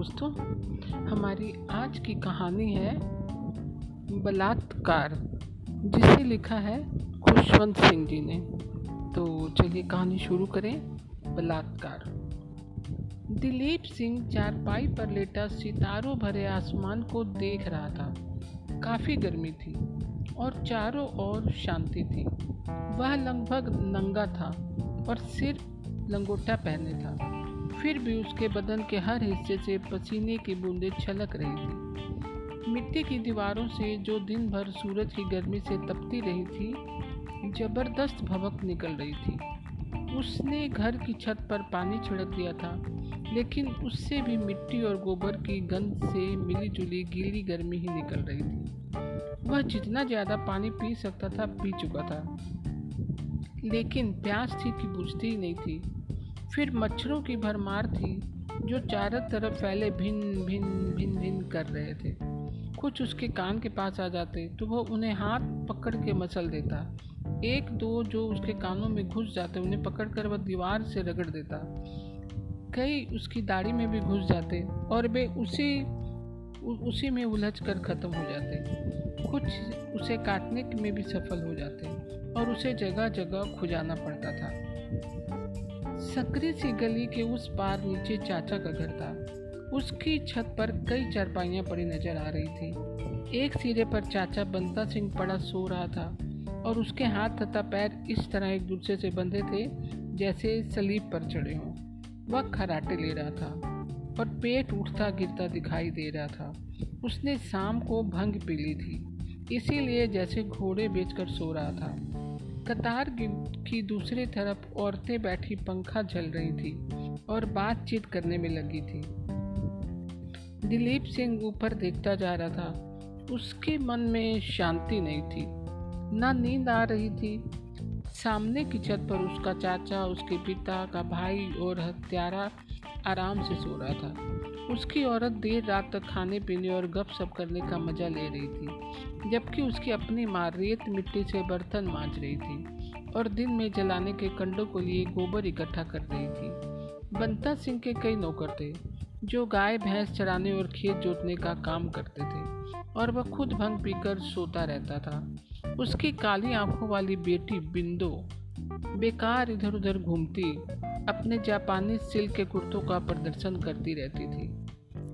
दोस्तों, हमारी आज की कहानी है बलात्कार, जिसे लिखा है खुशवंत सिंह जी ने। तो चलिए कहानी शुरू करें, बलात्कार। दिलीप सिंह चारपाई पर लेटा सितारों भरे आसमान को देख रहा था। काफ़ी गर्मी थी और चारों ओर शांति थी। वह लगभग नंगा था और सिर्फ़ लंगोटा पहने था। फिर भी उसके बदन के हर हिस्से से पसीने की बूंदें छलक रही थी। मिट्टी की दीवारों से जो दिन भर सूरज की गर्मी से तपती रही थी, ज़बरदस्त भवक निकल रही थी। उसने घर की छत पर पानी छिड़क दिया था, लेकिन उससे भी मिट्टी और गोबर की गंध से मिली जुली गीली गर्मी ही निकल रही थी। वह जितना ज़्यादा पानी पी सकता था, पी चुका था। लेकिन प्यास थी कि बुझती ही नहीं थी। फिर मच्छरों की भरमार थी, जो चारों तरफ़ फैले भिन्न भिन्न भिन्न भिन्न कर रहे थे। कुछ उसके कान के पास आ जाते तो वह उन्हें हाथ पकड़ के मसल देता। एक, दो जो उसके कानों में घुस जाते, उन्हें पकड़कर वह दीवार से रगड़ देता। कई उसकी दाढ़ी में भी घुस जाते, और वे उसी उसी में उलझ कर ख़त्म हो जाते। कुछ उसे काटने में भी सफल हो जाते, और उसे जगह जगह खुजाना पड़ता था। सकरी सी गली के उस पार नीचे चाचा का घर था। उसकी छत पर कई चारपाइयाँ पड़ी नज़र आ रही थी। एक सिरे पर चाचा बंता सिंह पड़ा सो रहा था और उसके हाथ तथा पैर इस तरह एक दूसरे से बंधे थे जैसे सलीब पर चढ़े हों। वह खराटे ले रहा था और पेट उठता गिरता दिखाई दे रहा था। उसने शाम को भंग पी ली थी, इसीलिए जैसे घोड़े बेचकर सो रहा था। कतार की दूसरी तरफ़ औरतें बैठी पंखा झल रही थी और बातचीत करने में लगी थी। दिलीप सिंह ऊपर देखता जा रहा था। उसके मन में शांति नहीं थी। ना नींद आ रही थी। सामने की छत पर उसका चाचा, उसके पिता, का भाई और हत्यारा आराम से सो रहा था। उसकी औरत देर रात तक खाने पीने और गप सप करने का मज़ा ले रही थी, जबकि उसकी अपनी माँ रेत मिट्टी से बर्तन मांज रही थी और दिन में जलाने के कंडों को लिए गोबर इकट्ठा कर रही थी। बंता सिंह के कई नौकर थे, जो गाय, भैंस चराने और खेत जोतने का काम करते थे और वह खुद भंग पीकर सोता रहता था। उसकी काली आँखों वाली बेटी बिंदो बेकार इधर उधर घूमती, अपने जापानी सिल्क के कुर्तों का प्रदर्शन करती रहती थी।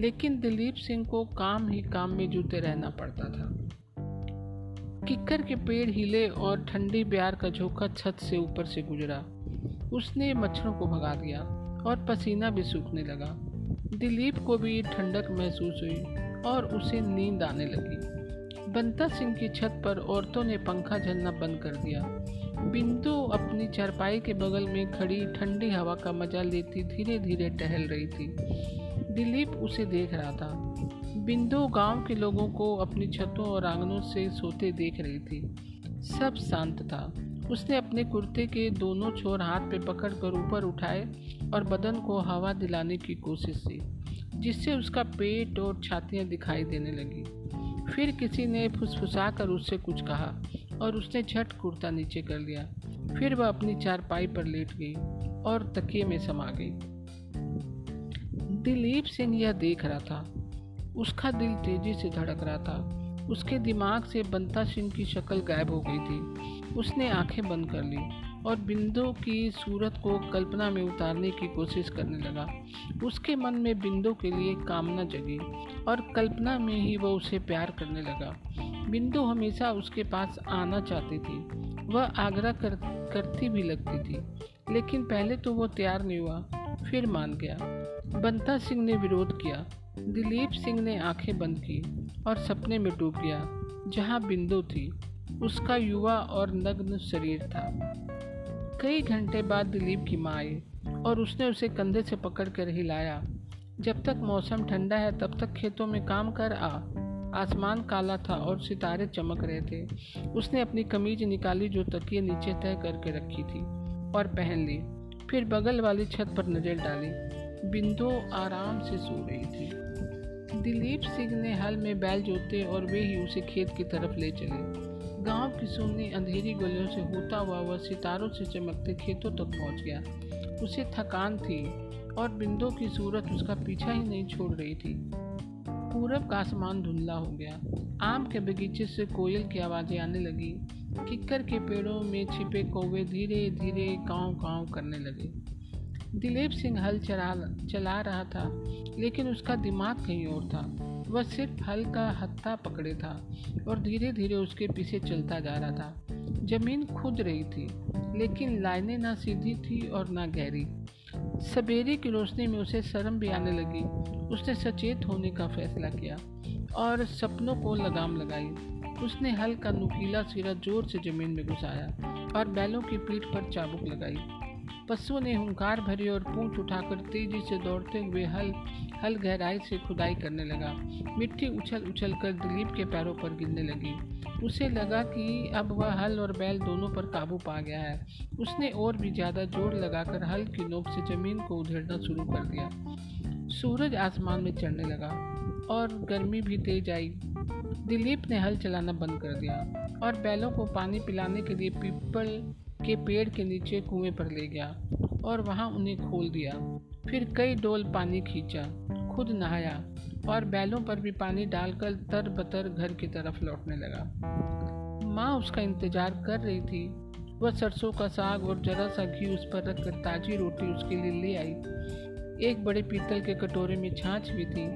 लेकिन दिलीप सिंह को काम ही काम में जूते रहना पड़ता था। किक्कर के पेड़ हिले और ठंडी ब्यार का झोंका छत से ऊपर से गुजरा। उसने मच्छरों को भगा दिया और पसीना भी सूखने लगा। दिलीप को भी ठंडक महसूस हुई और उसे नींद आने लगी। बंता सिंह की छत पर औरतों ने पंखा झलना बंद कर दिया। बिंदु अपनी चारपाई के बगल में खड़ी ठंडी हवा का मज़ा लेती धीरे धीरे टहल रही थी। दिलीप उसे देख रहा था। बिंदु गाँव के लोगों को अपनी छतों और आंगनों से सोते देख रही थी। सब शांत था। उसने अपने कुर्ते के दोनों छोर हाथ पे पकड़कर ऊपर उठाए और बदन को हवा दिलाने की कोशिश की, जिससे उसका पेट और छातियाँ दिखाई देने लगी। फिर किसी ने फुसफुसा कर उससे कुछ कहा और उसने झट कुर्ता नीचे कर लिया। फिर वह अपनी चारपाई पर लेट गई और तकिए में समा गई। दिलीप सिंह यह देख रहा था। उसका दिल तेज़ी से धड़क रहा था। उसके दिमाग से बंता सिंह की शक्ल गायब हो गई थी। उसने आँखें बंद कर ली। और बिंदु की सूरत को कल्पना में उतारने की कोशिश करने लगा। उसके मन में बिंदु के लिए कामना जगी और कल्पना में ही वह उसे प्यार करने लगा। बिंदु हमेशा उसके पास आना चाहती थी। वह आग्रह कर, करती भी लगती थी। लेकिन पहले तो वो तैयार नहीं हुआ फिर मान गया। बंता सिंह ने विरोध किया। दिलीप सिंह ने आँखें बंद की और सपने में डूब गया जहाँ बिंदु थी। उसका युवा और नग्न शरीर था। कई घंटे बाद दिलीप की माँ आई और उसने उसे कंधे से पकड़ कर हिलाया। जब तक मौसम ठंडा है, तब तक खेतों में काम कर आ। आसमान काला था और सितारे चमक रहे थे। उसने अपनी कमीज निकाली जो तकिए नीचे तय करके रखी थी और पहन ली। फिर बगल वाली छत पर नज़र डाली। बिंदु आराम से सो रही थी। दिलीप सिंह ने हल में बैल जोते और वे ही उसे खेत की तरफ़ ले चले। गाँव की सुननी अंधेरी गलियों से होता हुआ वह सितारों से चमकते खेतों तक पहुँच गया। उसे थकान थी और बिंदु की सूरत उसका पीछा ही नहीं छोड़ रही थी। पूरब का आसमान धुंधला हो गया। आम के बगीचे से कोयल की आवाज़ें आने लगी। किक्कर के पेड़ों में छिपे कौवे धीरे धीरे काँव काँव करने लगे। दिलीप सिंह हल चला चला रहा था, लेकिन उसका दिमाग कहीं और था। वह सिर्फ़ हल का हत्था पकड़े था और धीरे धीरे उसके पीछे चलता जा रहा था। ज़मीन खुद रही थी, लेकिन लाइनें ना सीधी थी और ना गहरी। सवेरे की रोशनी में उसे शर्म भी आने लगी। उसने सचेत होने का फैसला किया और सपनों को लगाम लगाई। उसने हल का नुकीला सिरा ज़ोर से ज़मीन में घुसाया और बैलों की पीठ पर चाबुक लगाई। पशुओं ने हुंकार भरी और पूंछ उठाकर तेज़ी से दौड़ते हुए हल हल गहराई से खुदाई करने लगा। मिट्टी उछल उछल कर दिलीप के पैरों पर गिरने लगी। उसे लगा कि अब वह हल और बैल दोनों पर काबू पा गया है। उसने और भी ज़्यादा ज़ोर लगाकर हल की नोक से ज़मीन को उधेड़ना शुरू कर दिया। सूरज आसमान में चढ़ने लगा और गर्मी भी तेज आई। दिलीप ने हल चलाना बंद कर दिया और बैलों को पानी पिलाने के लिए पीपल के पेड़ के नीचे कुएँ पर ले गया और वहाँ उन्हें खोल दिया। फिर कई डोल पानी खींचा। खुद नहाया और बैलों पर भी पानी डालकर तर बतर घर की तरफ़ लौटने लगा। माँ उसका इंतज़ार कर रही थी। वह सरसों का साग और जरा सा घी उस पर रखकर ताजी रोटी उसके लिए ले आई। एक बड़े पीतल के कटोरे में छाछ भी थी।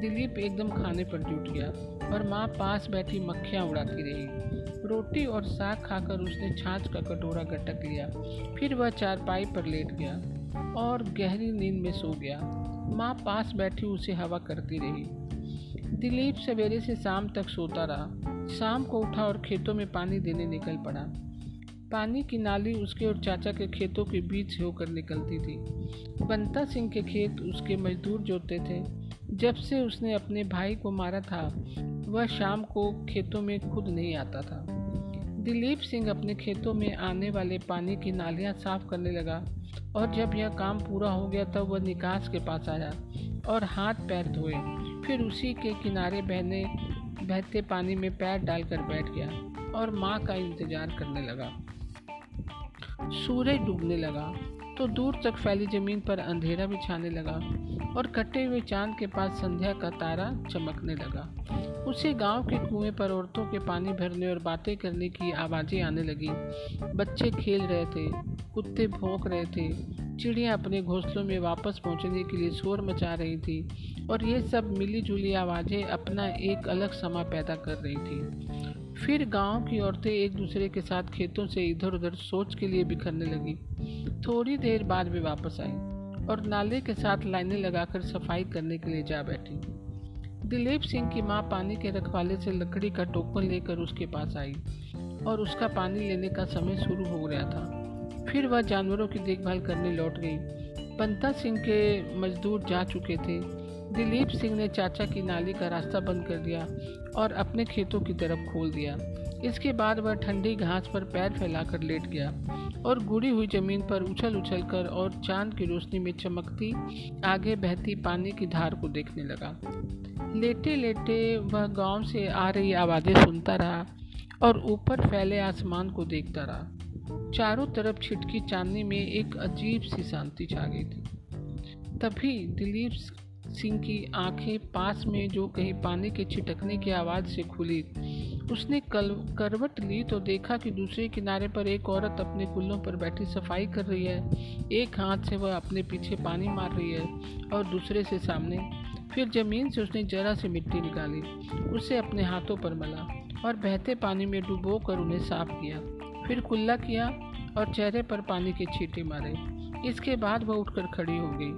दिलीप एकदम खाने पर जुट गया और माँ पास बैठी मक्खियाँ उड़ाती रही। रोटी और साग खाकर उसने छाछ का कटोरा गटक लिया। फिर वह चारपाई पर लेट गया और गहरी नींद में सो गया। माँ पास बैठी उसे हवा करती रही। दिलीप सवेरे से शाम तक सोता रहा। शाम को उठा और खेतों में पानी देने निकल पड़ा। पानी की नाली उसके और चाचा के खेतों के बीच होकर निकलती थी। बंता सिंह के खेत उसके मजदूर जोते थे। जब से उसने अपने भाई को मारा था, वह शाम को खेतों में खुद नहीं आता था। दिलीप सिंह अपने खेतों में आने वाले पानी की नालियाँ साफ़ करने लगा। और जब यह काम पूरा हो गया तब वह निकास के पास आया और हाथ पैर धोए। फिर उसी के किनारे बहने, बहते पानी में पैर डालकर बैठ गया और माँ का इंतज़ार करने लगा। सूरज डूबने लगा तो दूर तक फैली ज़मीन पर अंधेरा भी छाने लगा और कटे हुए चाँद के पास संध्या का तारा चमकने लगा। उसे गाँव के कुएँ पर औरतों के पानी भरने और बातें करने की आवाज़ें आने लगी। बच्चे खेल रहे थे, कुत्ते भौंक रहे थे, चिड़िया अपने घोंसलों में वापस पहुँचने के लिए शोर मचा रही थी और ये सब मिली जुली आवाज़ें अपना एक अलग समा पैदा कर रही थी। फिर गाँव की औरतें एक दूसरे के साथ खेतों से इधर उधर सोच के लिए बिखरने लगी। थोड़ी देर बाद वे वापस आई और नाले के साथ लाइनें लगाकर सफ़ाई करने के लिए जा बैठी। दिलीप सिंह की माँ पानी के रखवाले से लकड़ी का टोकन लेकर उसके पास आई और उसका पानी लेने का समय शुरू हो गया था। फिर वह जानवरों की देखभाल करने लौट गई। पंता सिंह के मजदूर जा चुके थे। दिलीप सिंह ने चाचा की नाली का रास्ता बंद कर दिया और अपने खेतों की तरफ़ खोल दिया। इसके बाद वह ठंडी घास पर पैर फैलाकर लेट गया और गुड़ी हुई ज़मीन पर उछल उछल कर और चाँद की रोशनी में चमकती, आगे बहती पानी की धार को देखने लगा। लेटे लेटे वह गाँव से आ रही आवाज़ें सुनता रहा और ऊपर फैले आसमान को देखता रहा। चारों तरफ़ छिटकी चांदनी में एक अजीब सी शांति छा गई थी। तभी दिलीप सिंह की आँखें पास में जो कहीं पानी के छिटकने की आवाज़ से खुली, उसने कल, करवट ली तो देखा कि दूसरे किनारे पर एक औरत अपने कुल्लों पर बैठी सफ़ाई कर रही है। एक हाथ से वह अपने पीछे पानी मार रही है और दूसरे से सामने फिर ज़मीन से उसने जरा सी मिट्टी निकाली, उसे अपने हाथों पर मला और बहते पानी में डुबो कर उन्हें साफ़ किया। फिर कुल्ला किया और चेहरे पर पानी के छींटे मारे। इसके बाद वह उठकर खड़ी हो गई।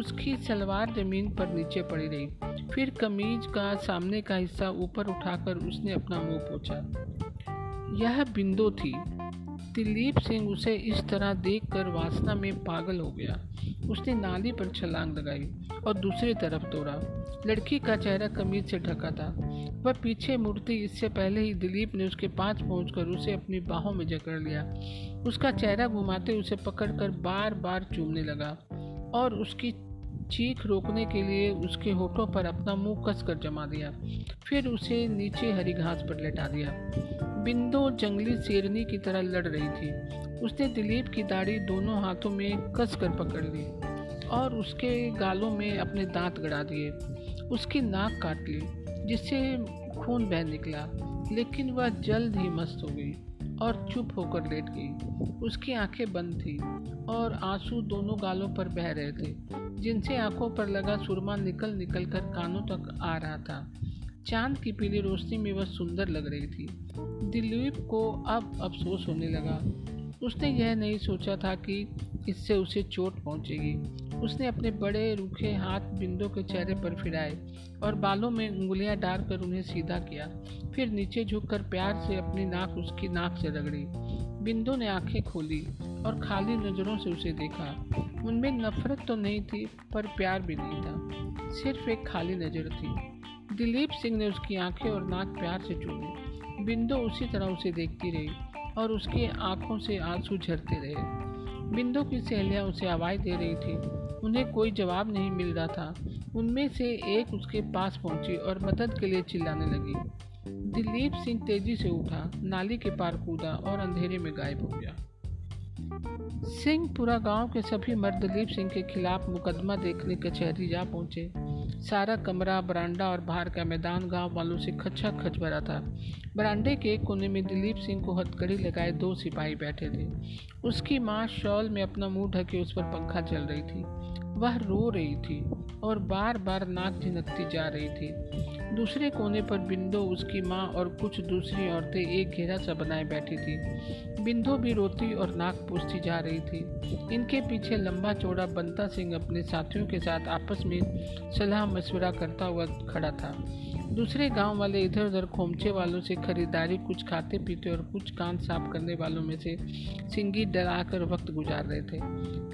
उसकी सलवार ज़मीन पर नीचे पड़ी रही। फिर कमीज का सामने का हिस्सा ऊपर उठाकर उसने अपना मुँह पोछा। यह बिंदु थी दिलीप सिंह उसे इस तरह देखकर वासना में पागल हो गया। उसने नाली पर छलांग लगाई और दूसरी तरफ़ दौड़ा। लड़की का चेहरा कमीज से ढका था। वह पीछे मुड़ती इससे पहले ही दिलीप ने उसके पास पहुंचकर उसे अपनी बाहों में जकड़ लिया। उसका चेहरा घुमाते उसे पकड़कर बार बार चूमने लगा और उसकी चीख रोकने के लिए उसके होठों पर अपना मुँह कसकर जमा दिया। फिर उसे नीचे हरी घास पर लेटा दिया। बिंदु जंगली शेरनी की तरह लड़ रही थी। उसने दिलीप की दाढ़ी दोनों हाथों में कस कर पकड़ ली और उसके गालों में अपने दांत गड़ा दिए। उसकी नाक काट ली, जिससे खून बह निकला, लेकिन वह जल्द ही मस्त हो गई और चुप होकर लेट गई। उसकी आँखें बंद थी और आँसू दोनों गालों पर बह रहे थे, जिनसे आँखों पर लगा सुरमा निकल निकल कर कानों तक आ रहा था। चाँद की पीली रोशनी में वह सुंदर लग रही थी। दिलीप को अब अफसोस होने लगा। उसने यह नहीं सोचा था कि इससे उसे चोट पहुंचेगी। उसने अपने बड़े रूखे हाथ बिंदु के चेहरे पर फिराए और बालों में उंगलियाँ डालकर उन्हें सीधा किया। फिर नीचे झुककर प्यार से अपनी नाक उसकी नाक से रगड़ी। बिंदु ने आँखें खोली और खाली नज़रों से उसे देखा। उनमें नफरत तो नहीं थी, पर प्यार भी नहीं था। सिर्फ़ एक खाली नज़र थी। दिलीप सिंह ने उसकी आँखें और नाक प्यार से चूमी। बिंदु उसी तरह उसे देखती रही और उसकी आँखों से आँसू झरते रहे। बिंदु की सहेलियाँ उसे आवाज़ दे रही थी। उन्हें कोई जवाब नहीं मिल रहा था। उनमें से एक उसके पास पहुँची और मदद के लिए चिल्लाने लगी। दिलीप सिंह तेज़ी से उठा, नाली के पार कूदा और अंधेरे में गायब हो गया। सिंह पूरा गाँव के सभी मर्द दिलीप सिंह के खिलाफ मुकदमा देखने कचहरी जा पहुँचे। सारा कमरा, बरांडा और बाहर का मैदान गाँव वालों से खचा खच भरा था। बरांडे के कोने में दिलीप सिंह को हथकड़ी लगाए दो सिपाही बैठे थे। उसकी माँ शॉल में अपना मुँह ढके उस पर पंखा चल रही थी। वह रो रही थी और बार बार नाक झिनकती जा रही थी। दूसरे कोने पर बिंदु उसकी माँ और कुछ दूसरी औरतें एक घेरा सा बनाए बैठी थी। बिंदु भी रोती और नाक पूछती जा रही थी। इनके पीछे लंबा चौड़ा बंता सिंह अपने साथियों के साथ आपस में सलाह मशवरा करता हुआ खड़ा था। दूसरे गाँव वाले इधर उधर खोमचे वालों से खरीदारी कुछ खाते पीते और कुछ कान साफ़ करने वालों में से सिंगी डराकर वक्त गुजार रहे थे।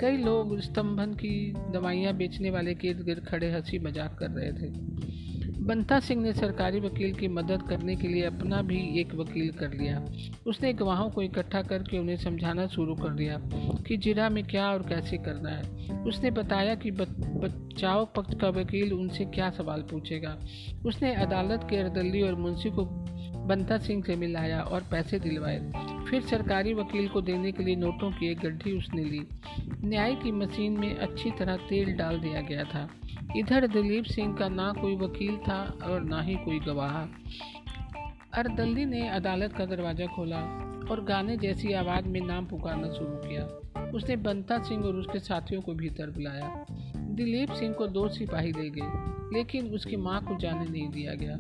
कई लोग स्तंभन की दवाइयाँ बेचने वाले के इर्द गिर्द खड़े हँसी मज़ाक कर रहे थे। बंता सिंह ने सरकारी वकील की मदद करने के लिए अपना भी एक वकील कर लिया। उसने गवाहों को इकट्ठा करके उन्हें समझाना शुरू कर दिया कि जिरा में क्या और कैसे करना है। उसने बताया कि बचाव पक्ष का वकील उनसे क्या सवाल पूछेगा। उसने अदालत के अरदली और मुंशी को बंता सिंह से मिलाया और पैसे दिलवाए। फिर सरकारी वकील को देने के लिए नोटों की एक गड्ढी उसने ली। न्याय की मशीन में अच्छी तरह तेल डाल दिया गया था। इधर दिलीप सिंह का ना कोई वकील था और ना ही कोई गवाह। अरदल्ली ने अदालत का दरवाज़ा खोला और गाने जैसी आवाज़ में नाम पुकारना शुरू किया। उसने बंता सिंह और उसके साथियों को भीतर बुलाया। दिलीप सिंह को दो सिपाही ले गए, लेकिन उसकी माँ को जाने नहीं दिया गया।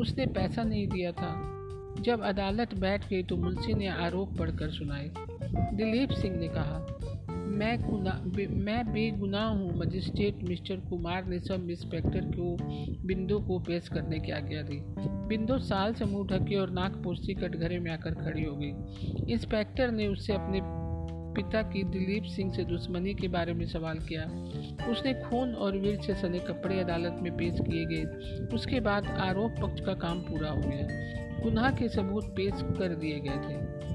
उसने पैसा नहीं दिया था। जब अदालत बैठ गई तो मुंशी ने आरोप पढ़कर सुनाए। दिलीप सिंह ने कहा मैं गुना बे, मैं बेगुनाह हूँ मजिस्ट्रेट मिस्टर कुमार ने सब इंस्पेक्टर को बिंदु को पेश करने की आज्ञा दी। बिंदु साल से मुँह ढके और नाक पोस्ती कटघरे में आकर खड़ी हो गई। इंस्पेक्टर ने उससे अपने पिता की दिलीप सिंह से दुश्मनी के बारे में सवाल किया। उसने खून और वीर से सने कपड़े अदालत में पेश किए गए। उसके बाद आरोप पक्ष का काम पूरा हो गया। गुनाह के सबूत पेश कर दिए गए थे।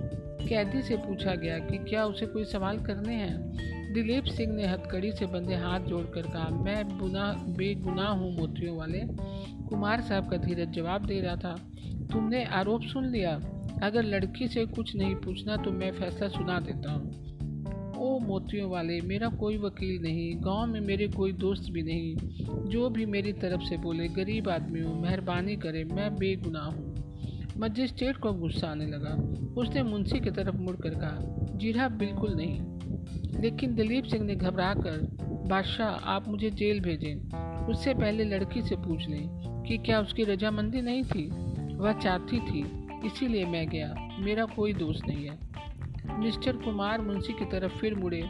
कैदी से पूछा गया कि क्या उसे कोई सवाल करने हैं? दिलीप सिंह ने हथकड़ी से बंधे हाथ जोड़कर कहा, मैं बुना, बेगुनाह हूँ मोतियों वाले। कुमार साहब का धीरज जवाब दे रहा था, तुमने आरोप सुन लिया? अगर लड़की से कुछ नहीं पूछना तो मैं फैसला सुना देता हूँ। ओ मोतियों वाले, मेरा कोई वकील नहीं, गाँव में मेरे कोई दोस्त भी नहीं। जो भी मेरी तरफ़ से बोले, गरीब आदमी हूँ, मेहरबानी करे, मैं बेगुनाह हूँ। मजिस्ट्रेट को गुस्सा आने लगा। उसने मुंशी की तरफ़ मुड़कर कहा, जी हाँ बिल्कुल नहीं। लेकिन दिलीप सिंह ने घबरा कर बादशाह, आप मुझे जेल भेजें। उससे पहले लड़की से पूछ लें कि क्या उसकी रजामंदी नहीं थी? वह चाहती थी, इसीलिए मैं गया। मेरा कोई दोस्त नहीं है। मिस्टर कुमार मुंशी की तरफ़ फिर मुड़े।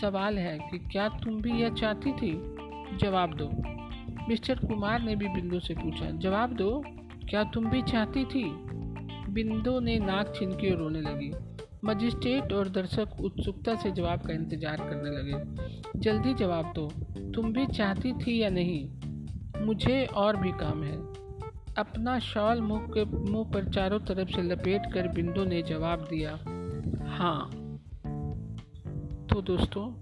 सवाल है कि क्या तुम भी यह चाहती थी? जवाब दो। मिस्टर कुमार ने भी बिंदु से पूछा, जवाब दो, क्या तुम भी चाहती थी? बिंदु ने नाक छिनकी और रोने लगी। मजिस्ट्रेट और दर्शक उत्सुकता से जवाब का इंतज़ार करने लगे। जल्दी जवाब दो, तुम भी चाहती थी या नहीं? मुझे और भी काम है। अपना शॉल मुँह के, मुँह पर चारों तरफ़ से लपेट कर बिंदु ने जवाब दिया हाँ। तो दोस्तों,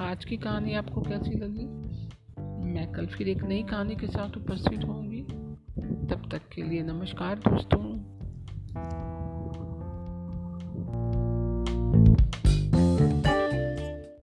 आज की कहानी आपको कैसी लगी? मैं कल फिर एक नई कहानी के साथ उपस्थित होंगी। तब तक के लिए नमस्कार दोस्तों।